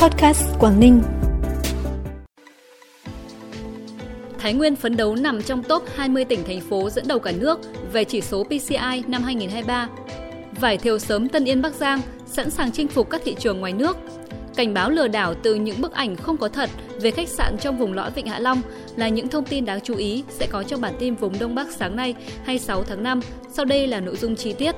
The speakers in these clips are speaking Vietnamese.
Podcast Quảng Ninh. Thái Nguyên phấn đấu nằm trong top 20 tỉnh thành phố dẫn đầu cả nước về chỉ số PCI năm 2023. Vải thiều sớm Tân Yên Bắc Giang sẵn sàng chinh phục các thị trường ngoài nước. Cảnh báo lừa đảo từ những bức ảnh không có thật về khách sạn trong vùng lõi Vịnh Hạ Long là những thông tin đáng chú ý sẽ có trong bản tin vùng Đông Bắc sáng nay 26 tháng 5. Sau đây là nội dung chi tiết.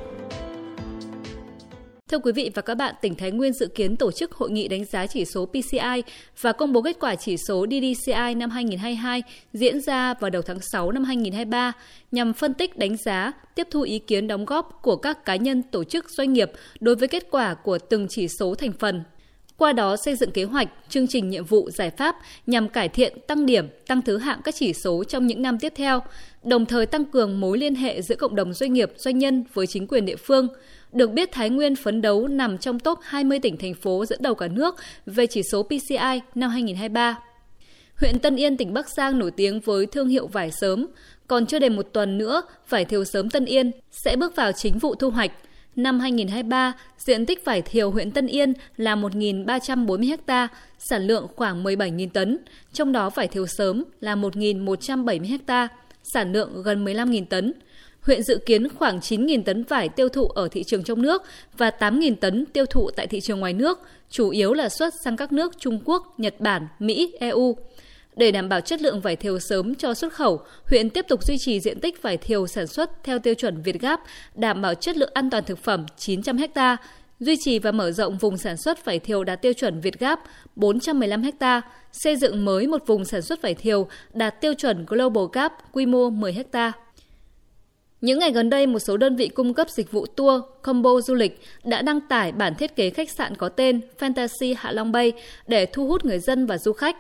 Thưa quý vị và các bạn, tỉnh Thái Nguyên dự kiến tổ chức hội nghị đánh giá chỉ số PCI và công bố kết quả chỉ số DDCI năm 2022 diễn ra vào đầu tháng 6 năm 2023 nhằm phân tích đánh giá, tiếp thu ý kiến đóng góp của các cá nhân, tổ chức, doanh nghiệp đối với kết quả của từng chỉ số thành phần. Qua đó xây dựng kế hoạch, chương trình nhiệm vụ, giải pháp nhằm cải thiện, tăng điểm, tăng thứ hạng các chỉ số trong những năm tiếp theo, đồng thời tăng cường mối liên hệ giữa cộng đồng doanh nghiệp, doanh nhân với chính quyền địa phương. Được biết Thái Nguyên phấn đấu nằm trong top 20 tỉnh thành phố dẫn đầu cả nước về chỉ số PCI năm 2023. Huyện Tân Yên, tỉnh Bắc Giang nổi tiếng với thương hiệu vải sớm. Còn chưa đầy một tuần nữa, vải thiều sớm Tân Yên sẽ bước vào chính vụ thu hoạch. Năm 2023, diện tích vải thiều huyện Tân Yên là 1.340 ha, sản lượng khoảng 17.000 tấn, trong đó vải thiều sớm là 1.170 ha, sản lượng gần 15.000 tấn. Huyện dự kiến khoảng 9.000 tấn vải tiêu thụ ở thị trường trong nước và 8.000 tấn tiêu thụ tại thị trường ngoài nước, chủ yếu là xuất sang các nước Trung Quốc, Nhật Bản, Mỹ, EU. Để đảm bảo chất lượng vải thiều sớm cho xuất khẩu, huyện tiếp tục duy trì diện tích vải thiều sản xuất theo tiêu chuẩn Việt Gáp, đảm bảo chất lượng an toàn thực phẩm 900 ha, duy trì và mở rộng vùng sản xuất vải thiều đạt tiêu chuẩn Việt Gáp 415 ha, xây dựng mới một vùng sản xuất vải thiều đạt tiêu chuẩn Global Gap quy mô 10 ha. Những ngày gần đây, một số đơn vị cung cấp dịch vụ tour, combo du lịch đã đăng tải bản thiết kế khách sạn có tên Fantasy Hạ Long Bay để thu hút người dân và du khách.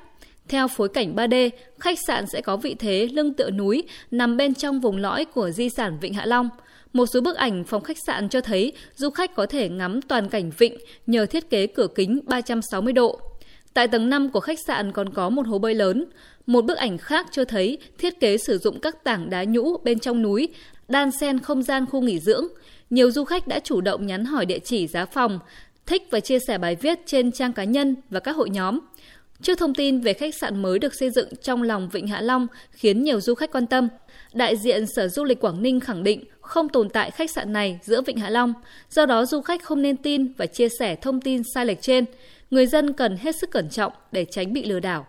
Theo phối cảnh 3D, khách sạn sẽ có vị thế lưng tựa núi nằm bên trong vùng lõi của di sản Vịnh Hạ Long. Một số bức ảnh phòng khách sạn cho thấy du khách có thể ngắm toàn cảnh vịnh nhờ thiết kế cửa kính 360 độ. Tại tầng 5 của khách sạn còn có một hồ bơi lớn. Một bức ảnh khác cho thấy thiết kế sử dụng các tảng đá nhũ bên trong núi, đan xen không gian khu nghỉ dưỡng. Nhiều du khách đã chủ động nhắn hỏi địa chỉ giá phòng, thích và chia sẻ bài viết trên trang cá nhân và các hội nhóm. Trước thông tin về khách sạn mới được xây dựng trong lòng Vịnh Hạ Long khiến nhiều du khách quan tâm, đại diện Sở Du lịch Quảng Ninh khẳng định không tồn tại khách sạn này giữa Vịnh Hạ Long, do đó du khách không nên tin và chia sẻ thông tin sai lệch trên. Người dân cần hết sức cẩn trọng để tránh bị lừa đảo.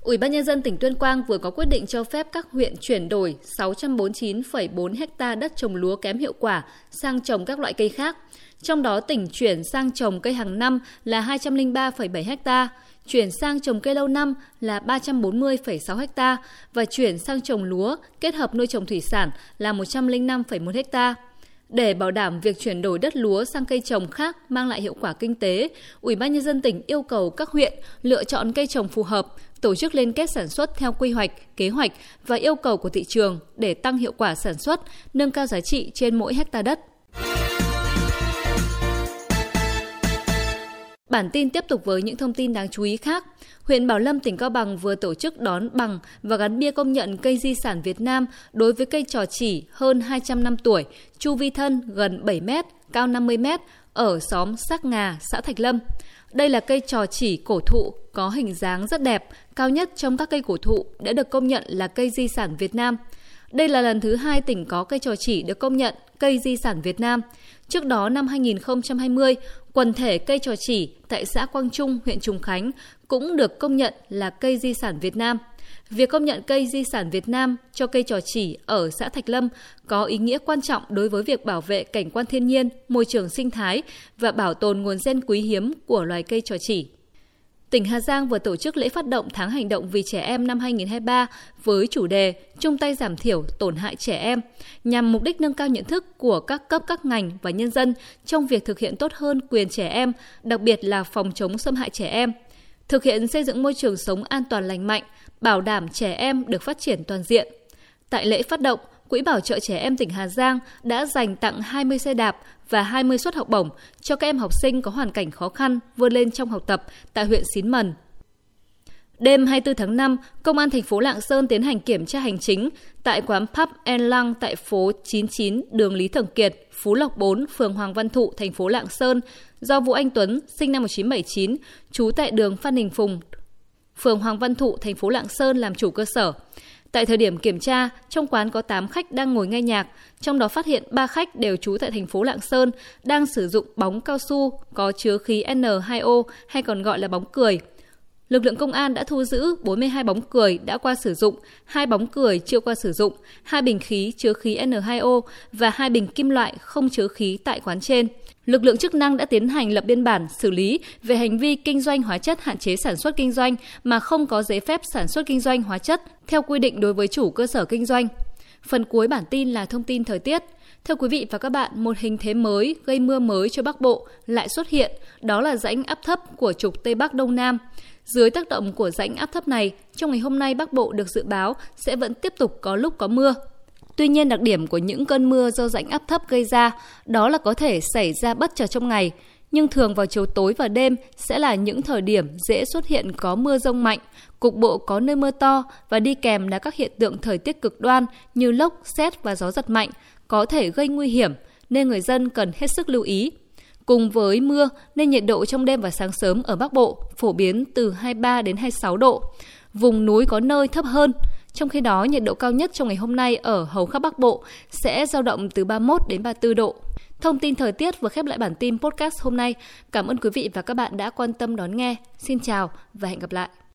Ủy ban nhân dân tỉnh Tuyên Quang vừa có quyết định cho phép các huyện chuyển đổi 649,4 ha đất trồng lúa kém hiệu quả sang trồng các loại cây khác. Trong đó tỉnh chuyển sang trồng cây hàng năm là 203,7 ha, chuyển sang trồng cây lâu năm là 340,6 ha và chuyển sang trồng lúa kết hợp nuôi trồng thủy sản là 105,1 ha. Để bảo đảm việc chuyển đổi đất lúa sang cây trồng khác mang lại hiệu quả kinh tế, Ủy ban nhân dân tỉnh yêu cầu các huyện lựa chọn cây trồng phù hợp, tổ chức liên kết sản xuất theo quy hoạch, kế hoạch và yêu cầu của thị trường để tăng hiệu quả sản xuất, nâng cao giá trị trên mỗi hecta đất. Bản tin tiếp tục với những thông tin đáng chú ý khác. Huyện Bảo Lâm, tỉnh Cao Bằng vừa tổ chức đón bằng và gắn bia công nhận cây di sản Việt Nam đối với cây trò chỉ hơn 200 năm tuổi, chu vi thân gần 7 mét, cao 50 mét ở xóm Sắc Ngà, xã Thạch Lâm. Đây là cây trò chỉ cổ thụ có hình dáng rất đẹp, cao nhất trong các cây cổ thụ đã được công nhận là cây di sản Việt Nam. Đây là lần thứ hai tỉnh có cây trò chỉ được công nhận cây di sản Việt Nam. Trước đó năm 2020, quần thể cây trò chỉ tại xã Quang Trung, huyện Trùng Khánh cũng được công nhận là cây di sản Việt Nam. Việc công nhận cây di sản Việt Nam cho cây trò chỉ ở xã Thạch Lâm có ý nghĩa quan trọng đối với việc bảo vệ cảnh quan thiên nhiên, môi trường sinh thái và bảo tồn nguồn gen quý hiếm của loài cây trò chỉ. Tỉnh Hà Giang vừa tổ chức lễ phát động tháng hành động vì trẻ em năm 2023 với chủ đề chung tay giảm thiểu tổn hại trẻ em, nhằm mục đích nâng cao nhận thức của các cấp các ngành và nhân dân trong việc thực hiện tốt hơn quyền trẻ em, đặc biệt là phòng chống xâm hại trẻ em, thực hiện xây dựng môi trường sống an toàn lành mạnh, bảo đảm trẻ em được phát triển toàn diện. Tại lễ phát động, Quỹ Bảo trợ Trẻ Em tỉnh Hà Giang đã dành tặng 20 xe đạp và 20 suất học bổng cho các em học sinh có hoàn cảnh khó khăn vươn lên trong học tập tại huyện Xín Mần. Đêm 24 tháng 5, Công an thành phố Lạng Sơn tiến hành kiểm tra hành chính tại quán Pub En Lăng tại phố 99 đường Lý Thường Kiệt, Phú Lộc 4, phường Hoàng Văn Thụ, thành phố Lạng Sơn do Vũ Anh Tuấn, sinh năm 1979, trú tại đường Phan Đình Phùng, phường Hoàng Văn Thụ, thành phố Lạng Sơn làm chủ cơ sở. Tại thời điểm kiểm tra, trong quán có 8 khách đang ngồi nghe nhạc, trong đó phát hiện 3 khách đều trú tại thành phố Lạng Sơn đang sử dụng bóng cao su có chứa khí N2O hay còn gọi là bóng cười. Lực lượng công an đã thu giữ 42 bóng cười đã qua sử dụng, hai bóng cười chưa qua sử dụng, hai bình khí chứa khí N2O và hai bình kim loại không chứa khí tại quán trên. Lực lượng chức năng đã tiến hành lập biên bản xử lý về hành vi kinh doanh hóa chất hạn chế sản xuất kinh doanh mà không có giấy phép sản xuất kinh doanh hóa chất theo quy định đối với chủ cơ sở kinh doanh. Phần cuối bản tin là thông tin thời tiết. Thưa quý vị và các bạn, một hình thế mới gây mưa mới cho Bắc Bộ lại xuất hiện, đó là rãnh áp thấp của trục Tây Bắc Đông Nam. Dưới tác động của rãnh áp thấp này, trong ngày hôm nay Bắc Bộ được dự báo sẽ vẫn tiếp tục có lúc có mưa. Tuy nhiên đặc điểm của những cơn mưa do rãnh áp thấp gây ra đó là có thể xảy ra bất chợt trong ngày, nhưng thường vào chiều tối và đêm sẽ là những thời điểm dễ xuất hiện có mưa rông mạnh, cục bộ có nơi mưa to và đi kèm là các hiện tượng thời tiết cực đoan như lốc, xét và gió giật mạnh có thể gây nguy hiểm nên người dân cần hết sức lưu ý. Cùng với mưa nên nhiệt độ trong đêm và sáng sớm ở Bắc Bộ phổ biến từ 23 đến 26 độ. Vùng núi có nơi thấp hơn. Trong khi đó, nhiệt độ cao nhất trong ngày hôm nay ở hầu khắp Bắc Bộ sẽ dao động từ 31 đến 34 độ. Thông tin thời tiết vừa khép lại bản tin podcast hôm nay. Cảm ơn quý vị và các bạn đã quan tâm đón nghe. Xin chào và hẹn gặp lại.